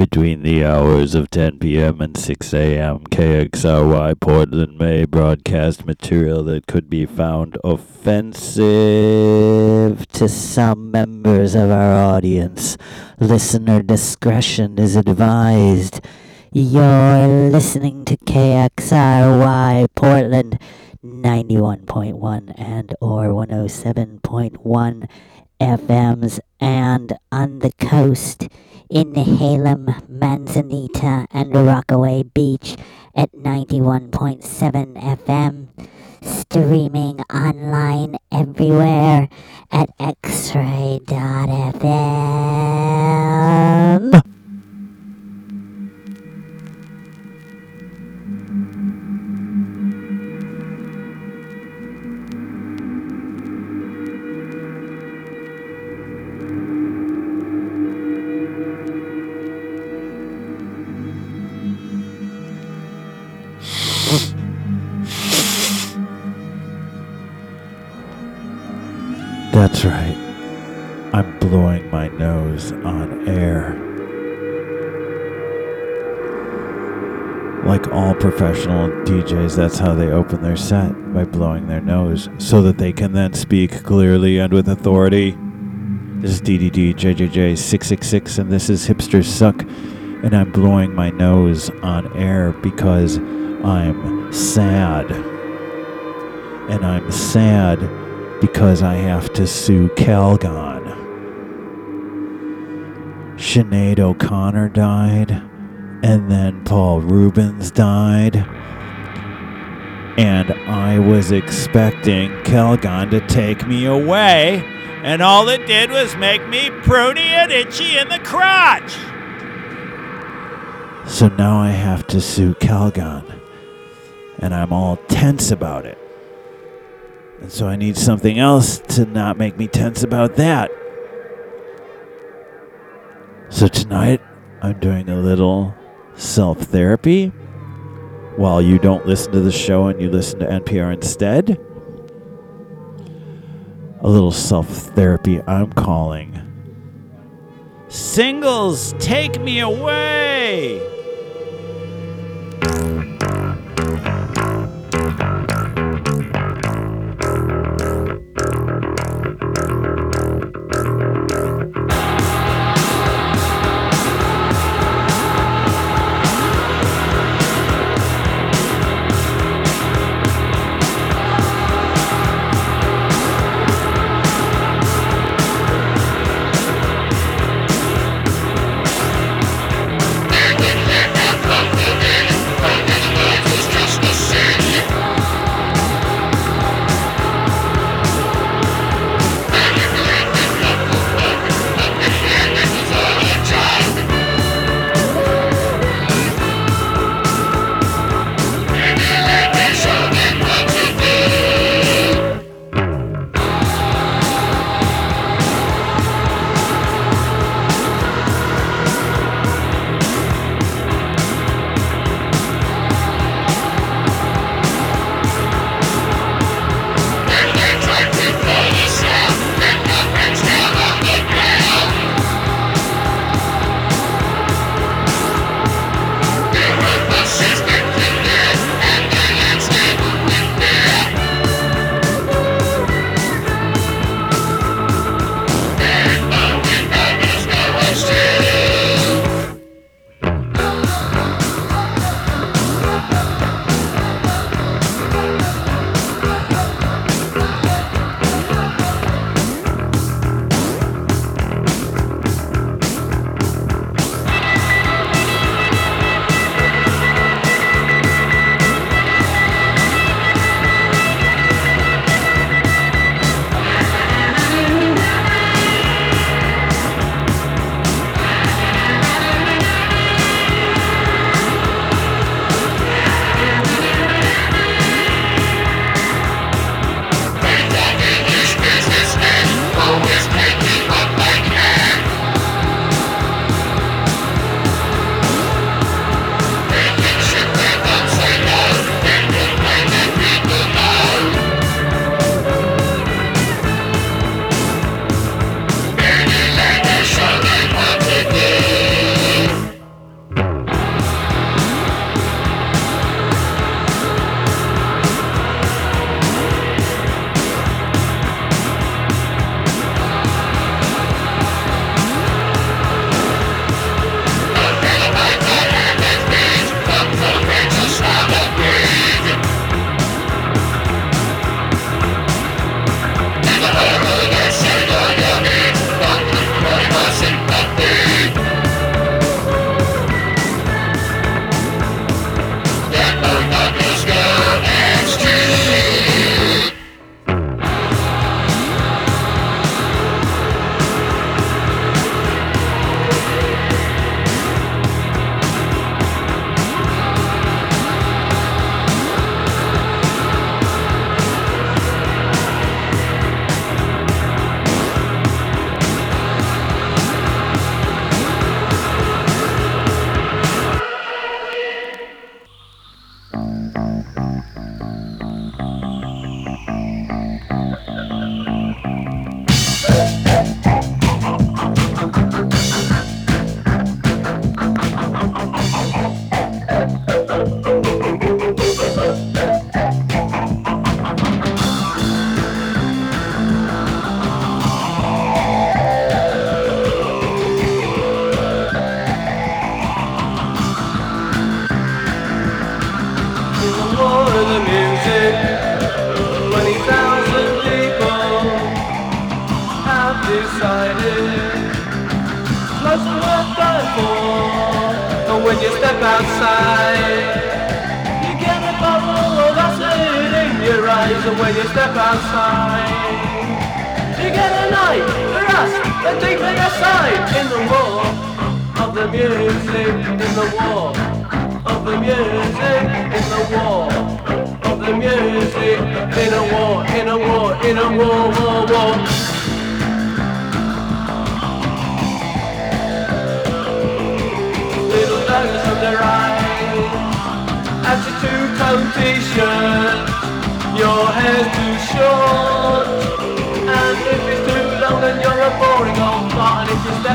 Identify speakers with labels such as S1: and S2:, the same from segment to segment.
S1: Between the hours of 10 p.m. and 6 a.m., KXRY Portland may broadcast material that could be found offensive to some members of our audience. Listener discretion is advised. You're listening to KXRY Portland 91.1 and or 107.1 FMs and on the coast in Nehalem, Manzanita, and Rockaway Beach at 91.7 FM, streaming online everywhere at xray.fm. That's right. I'm blowing my nose on air. Like all professional DJs, that's how they open their set by blowing their nose so that they can then speak clearly and with authority. This is DDD JJJ666 and this is Hipsters Suck and I'm blowing my nose on air because I'm sad. And I'm sad because I have to sue Calgon. Sinead O'Connor died, and then Paul Reubens died. And I was expecting Calgon to take me away, and all it did was make me pruny and itchy in the crotch. So now I have to sue Calgon, and I'm all tense about it. And so I need something else to not make me tense about that. So tonight, I'm doing a little self therapy while you don't listen to the show and you listen to NPR instead. A little self therapy I'm calling Singles Take Me Away!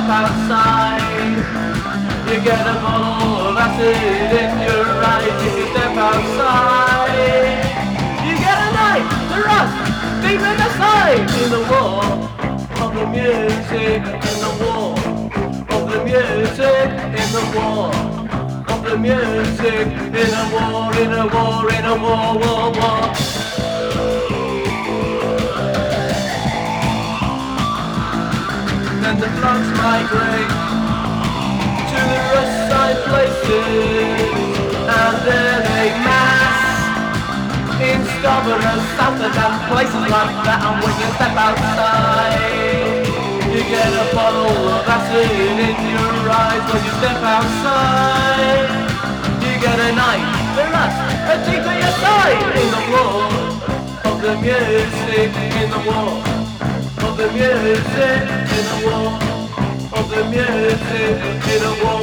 S2: Step outside, you get a bottle of acid in your eyes. If you step outside, you get a knife, the rust, deep in the side. In the war of the music, in the war of the music in the war of the music in a war in a war in a war war war then the floods migrate to the rust side places and there they mass in Scarborough, Southampton, places like that and when you step outside you get a bottle of acid in your eyes when you step outside. You get a knife, a rust, a teeth in your side. In the war of the music, in the war the music, in the war of the music, in a war.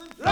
S3: When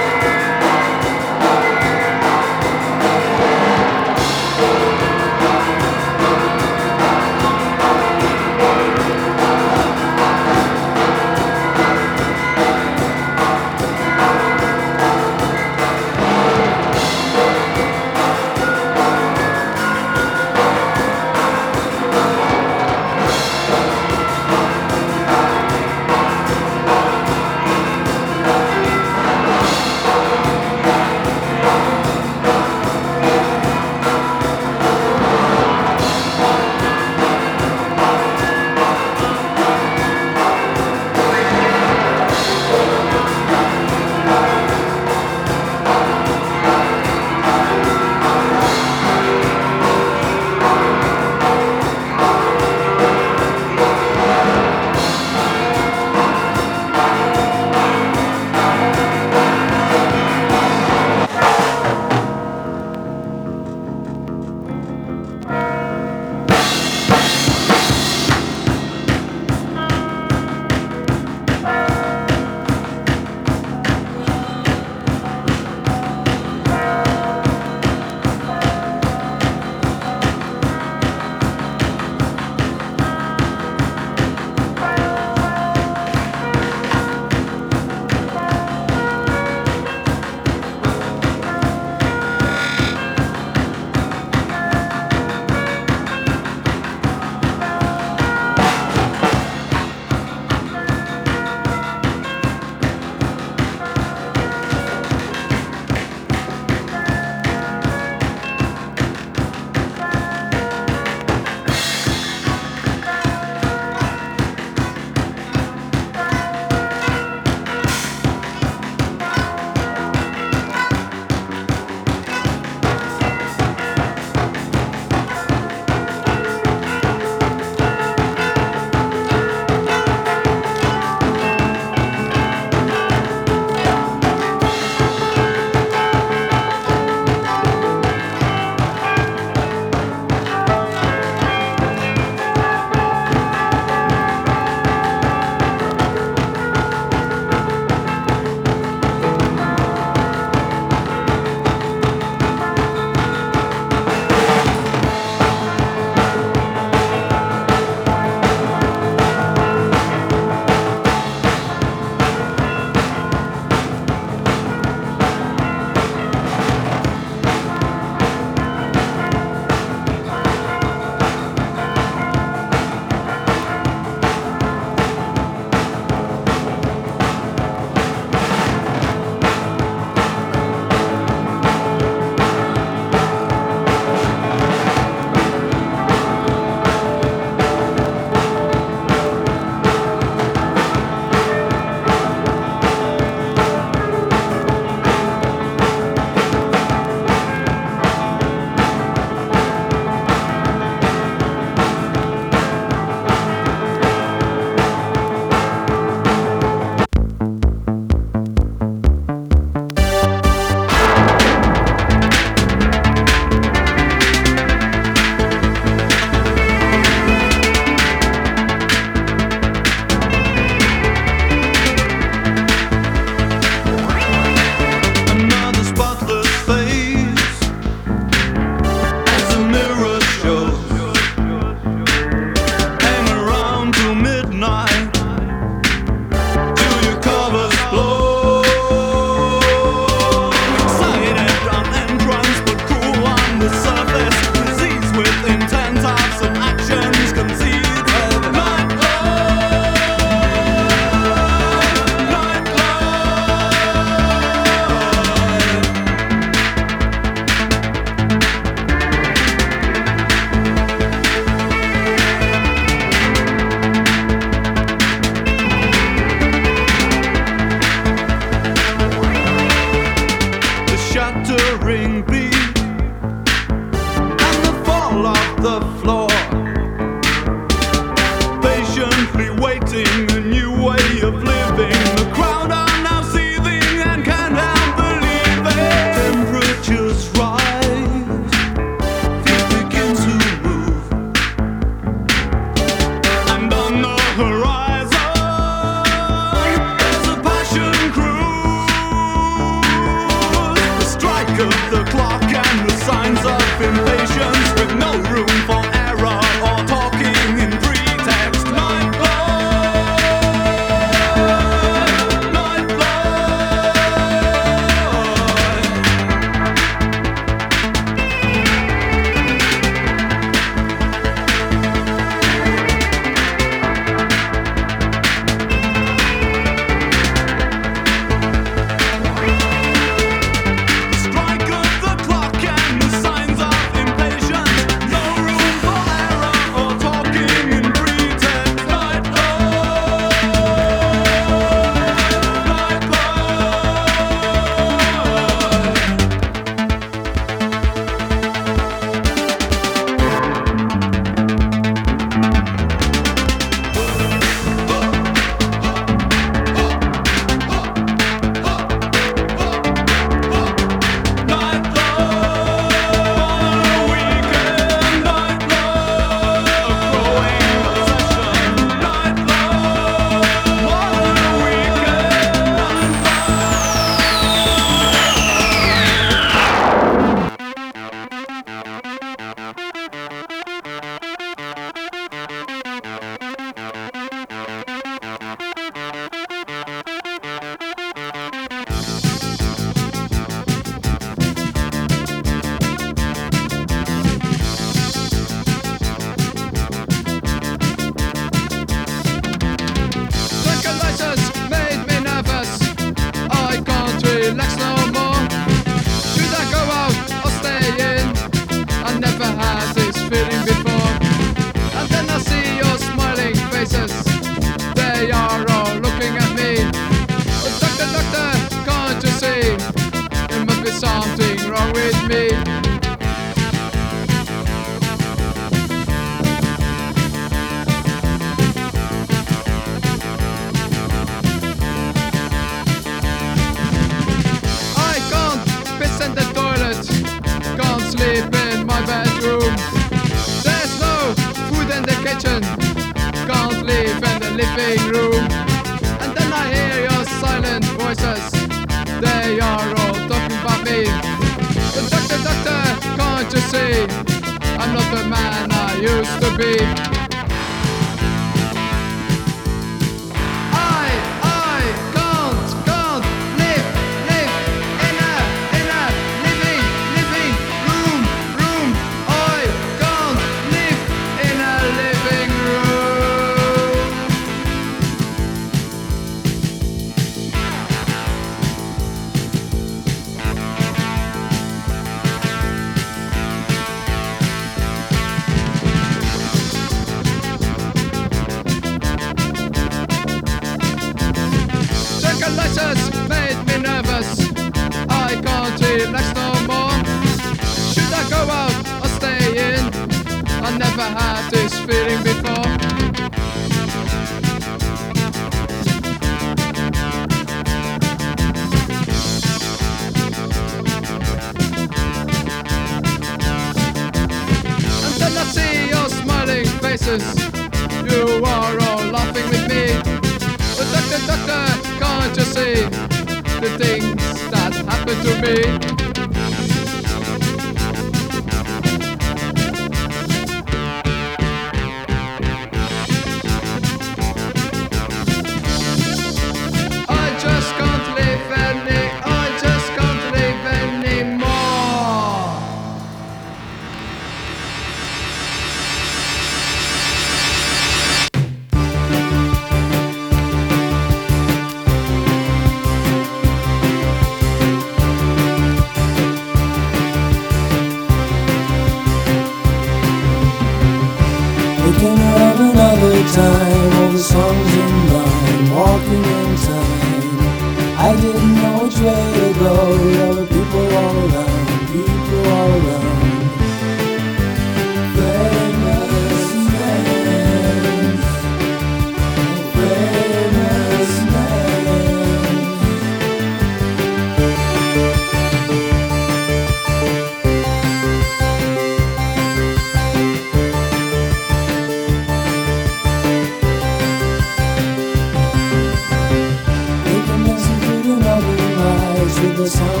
S4: the
S2: sun.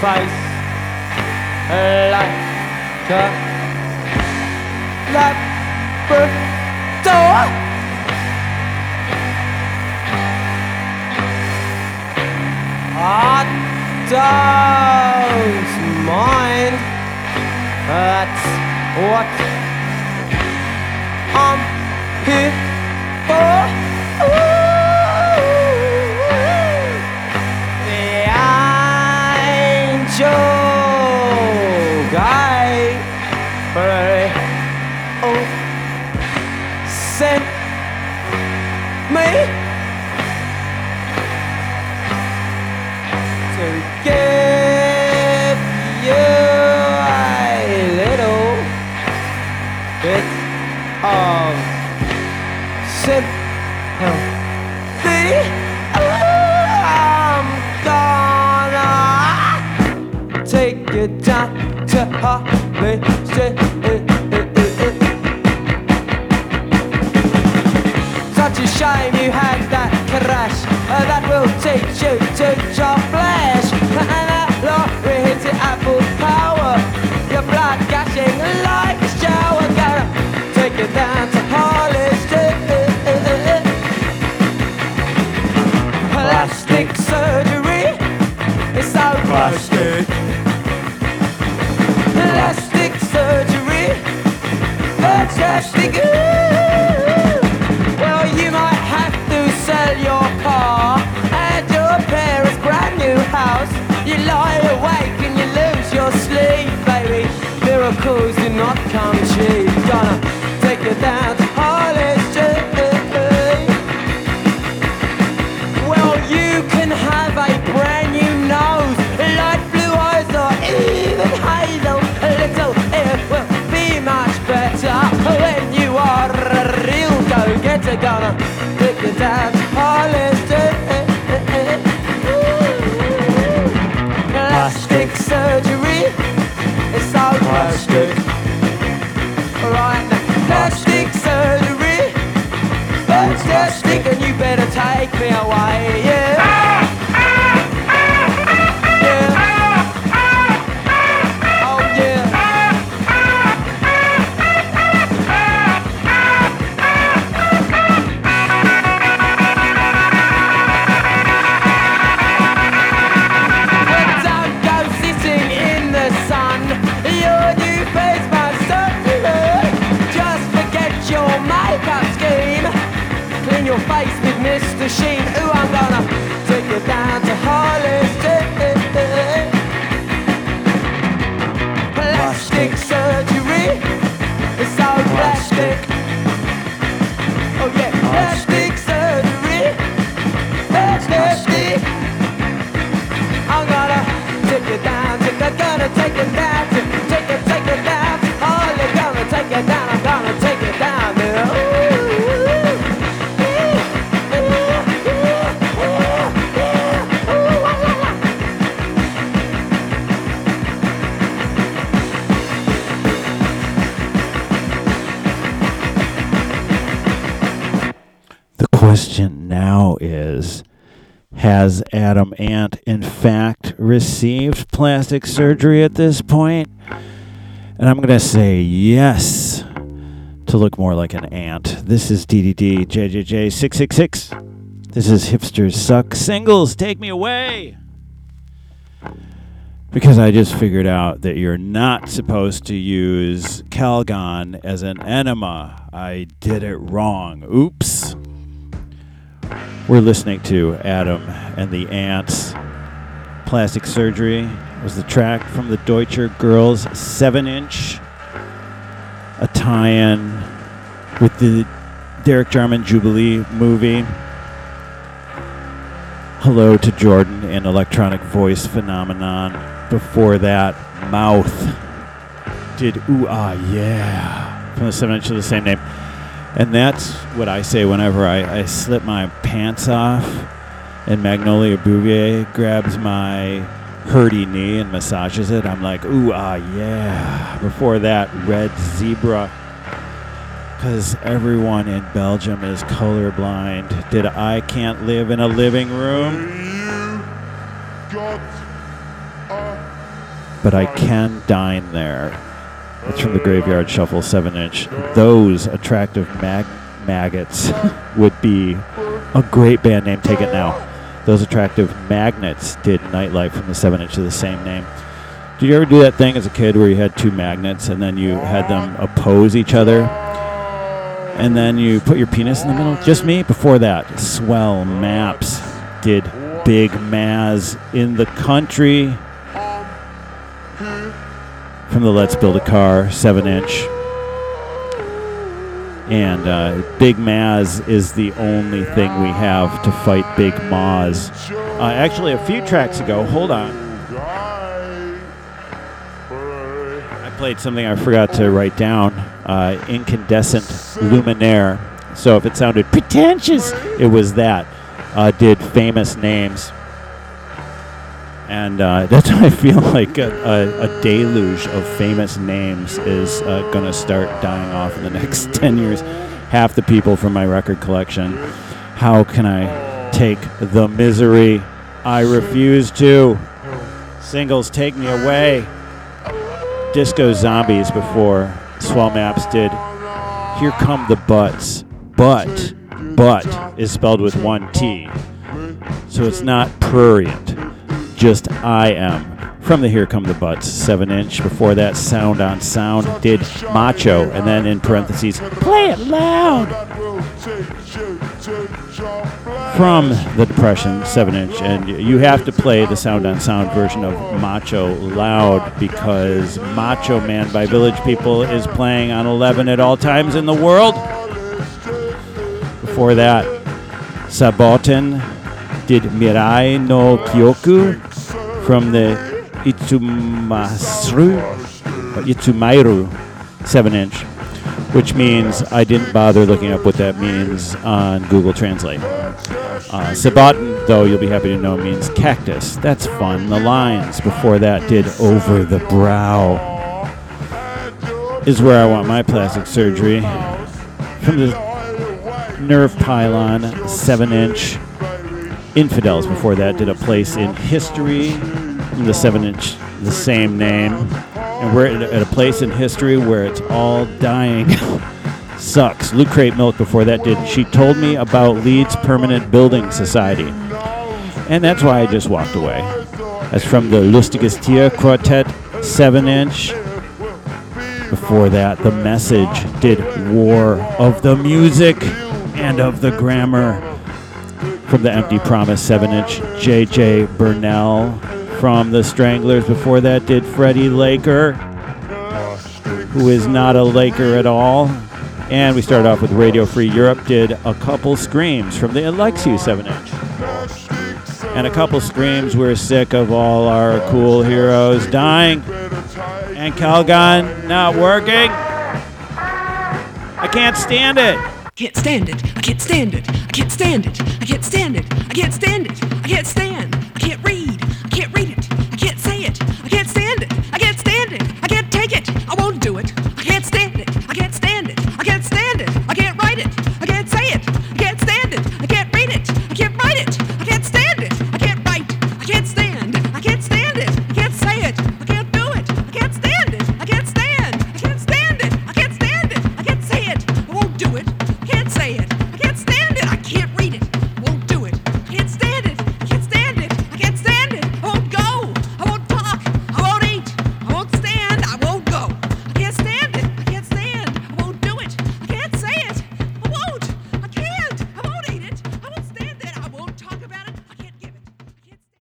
S2: Face like a Labrador. I don't mind. That's what I'm here for. Shame you had that crash uh, that will teach you to your flesh. And that lorry hits it at full power. Your blood gushing like a shower. Gotta take it down to Hollis. Plastic surgery. It's so plastic. Plastic surgery. Fantastic. Miracles do not come cheap. Take me away. Yeah.
S1: Has Adam Ant in fact received plastic surgery at this point? And I'm going to say yes to look more like an ant. This is DDD JJJ 666. This is Hipsters Suck Singles. Take me away. Because I just figured out that you're not supposed to use Calgon as an enema. I did it wrong. Oops. We're listening to Adam and the Ants. Plastic Surgery was the track from the Deutscher Girls 7 inch. A tie in with the Derek Jarman Jubilee movie. Hello to Jordan and Electronic Voice Phenomenon. Before that, Mouth did Ooh Ah Yeah from the 7 inch of the same name. And that's what I say whenever I, I slip my pants off and Magnolia Bouvier grabs my hurdy knee and massages it. I'm like, ooh, ah, yeah. Before that, Red Zebra. Because everyone in Belgium is colorblind. Did I can't live in a living room? But I can dine there. It's from the Graveyard Shuffle 7 inch. Those attractive mag- maggots would be a great band name. Take it now. Those attractive magnets did Nightlife from the 7 inch of the same name. Did you ever do that thing as a kid where you had two magnets and then you had them oppose each other? And then you put your penis in the middle? Just me? Before that, Swell Maps did Big Maz in the Country from the Let's Build a Car 7 inch. And uh, Big Maz is the only thing we have to fight Big Maz. Uh, actually, a few tracks ago, hold on. I played something I forgot to write down uh, Incandescent Luminaire. So if it sounded pretentious, it was that. Uh, did famous names. And uh, that's I feel like a, a, a deluge of famous names is uh, going to start dying off in the next 10 years. Half the people from my record collection. How can I take the misery? I refuse to. Singles take me away. Disco Zombies before Swell Maps did. Here come the buts. But, but is spelled with one T. So it's not prurient, just I am. From the Here Come the Buts, 7 inch. Before that, Sound on Sound did Macho, and then in parentheses, play it loud. From the Depression, 7 inch. And you have to play the Sound on Sound version of Macho loud because Macho Man by Village People is playing on 11 at all times in the world. Before that, Saboten did Mirai no Kioku from the Itsumasu or Itsumairu 7 inch, which means I didn't bother looking up what that means on Google Translate. Uh, Saboten, though, you'll be happy to know, means cactus. That's fun. The lines before that did Over the Brow is where I want my plastic surgery. From the Nerve Pylon 7 inch. Infidels before that did a place in history. The 7 inch, the same name. And we're at at a place in history where it's all dying. Sucks. Lucrate Milk before that did She Told Me About Leeds Permanent Building Society. And that's why I just walked away. That's from the Lustiges Tier Quartet 7 inch. Before that, The Message did War of the Music and of the Grammar. From the Empty Promise 7 inch, J.J. Burnell. From the Stranglers, before that, did Freddie Laker, who is not a Laker at all. And we started off with Radio Free Europe, did a couple screams from the Alexiu 7 inch. And a couple screams, we're sick of all our cool heroes dying. And Calgon not working. I can't stand it.
S5: Can't stand it. I can't stand it can't stand it. I can't stand it. I can't stand it. I can't stand.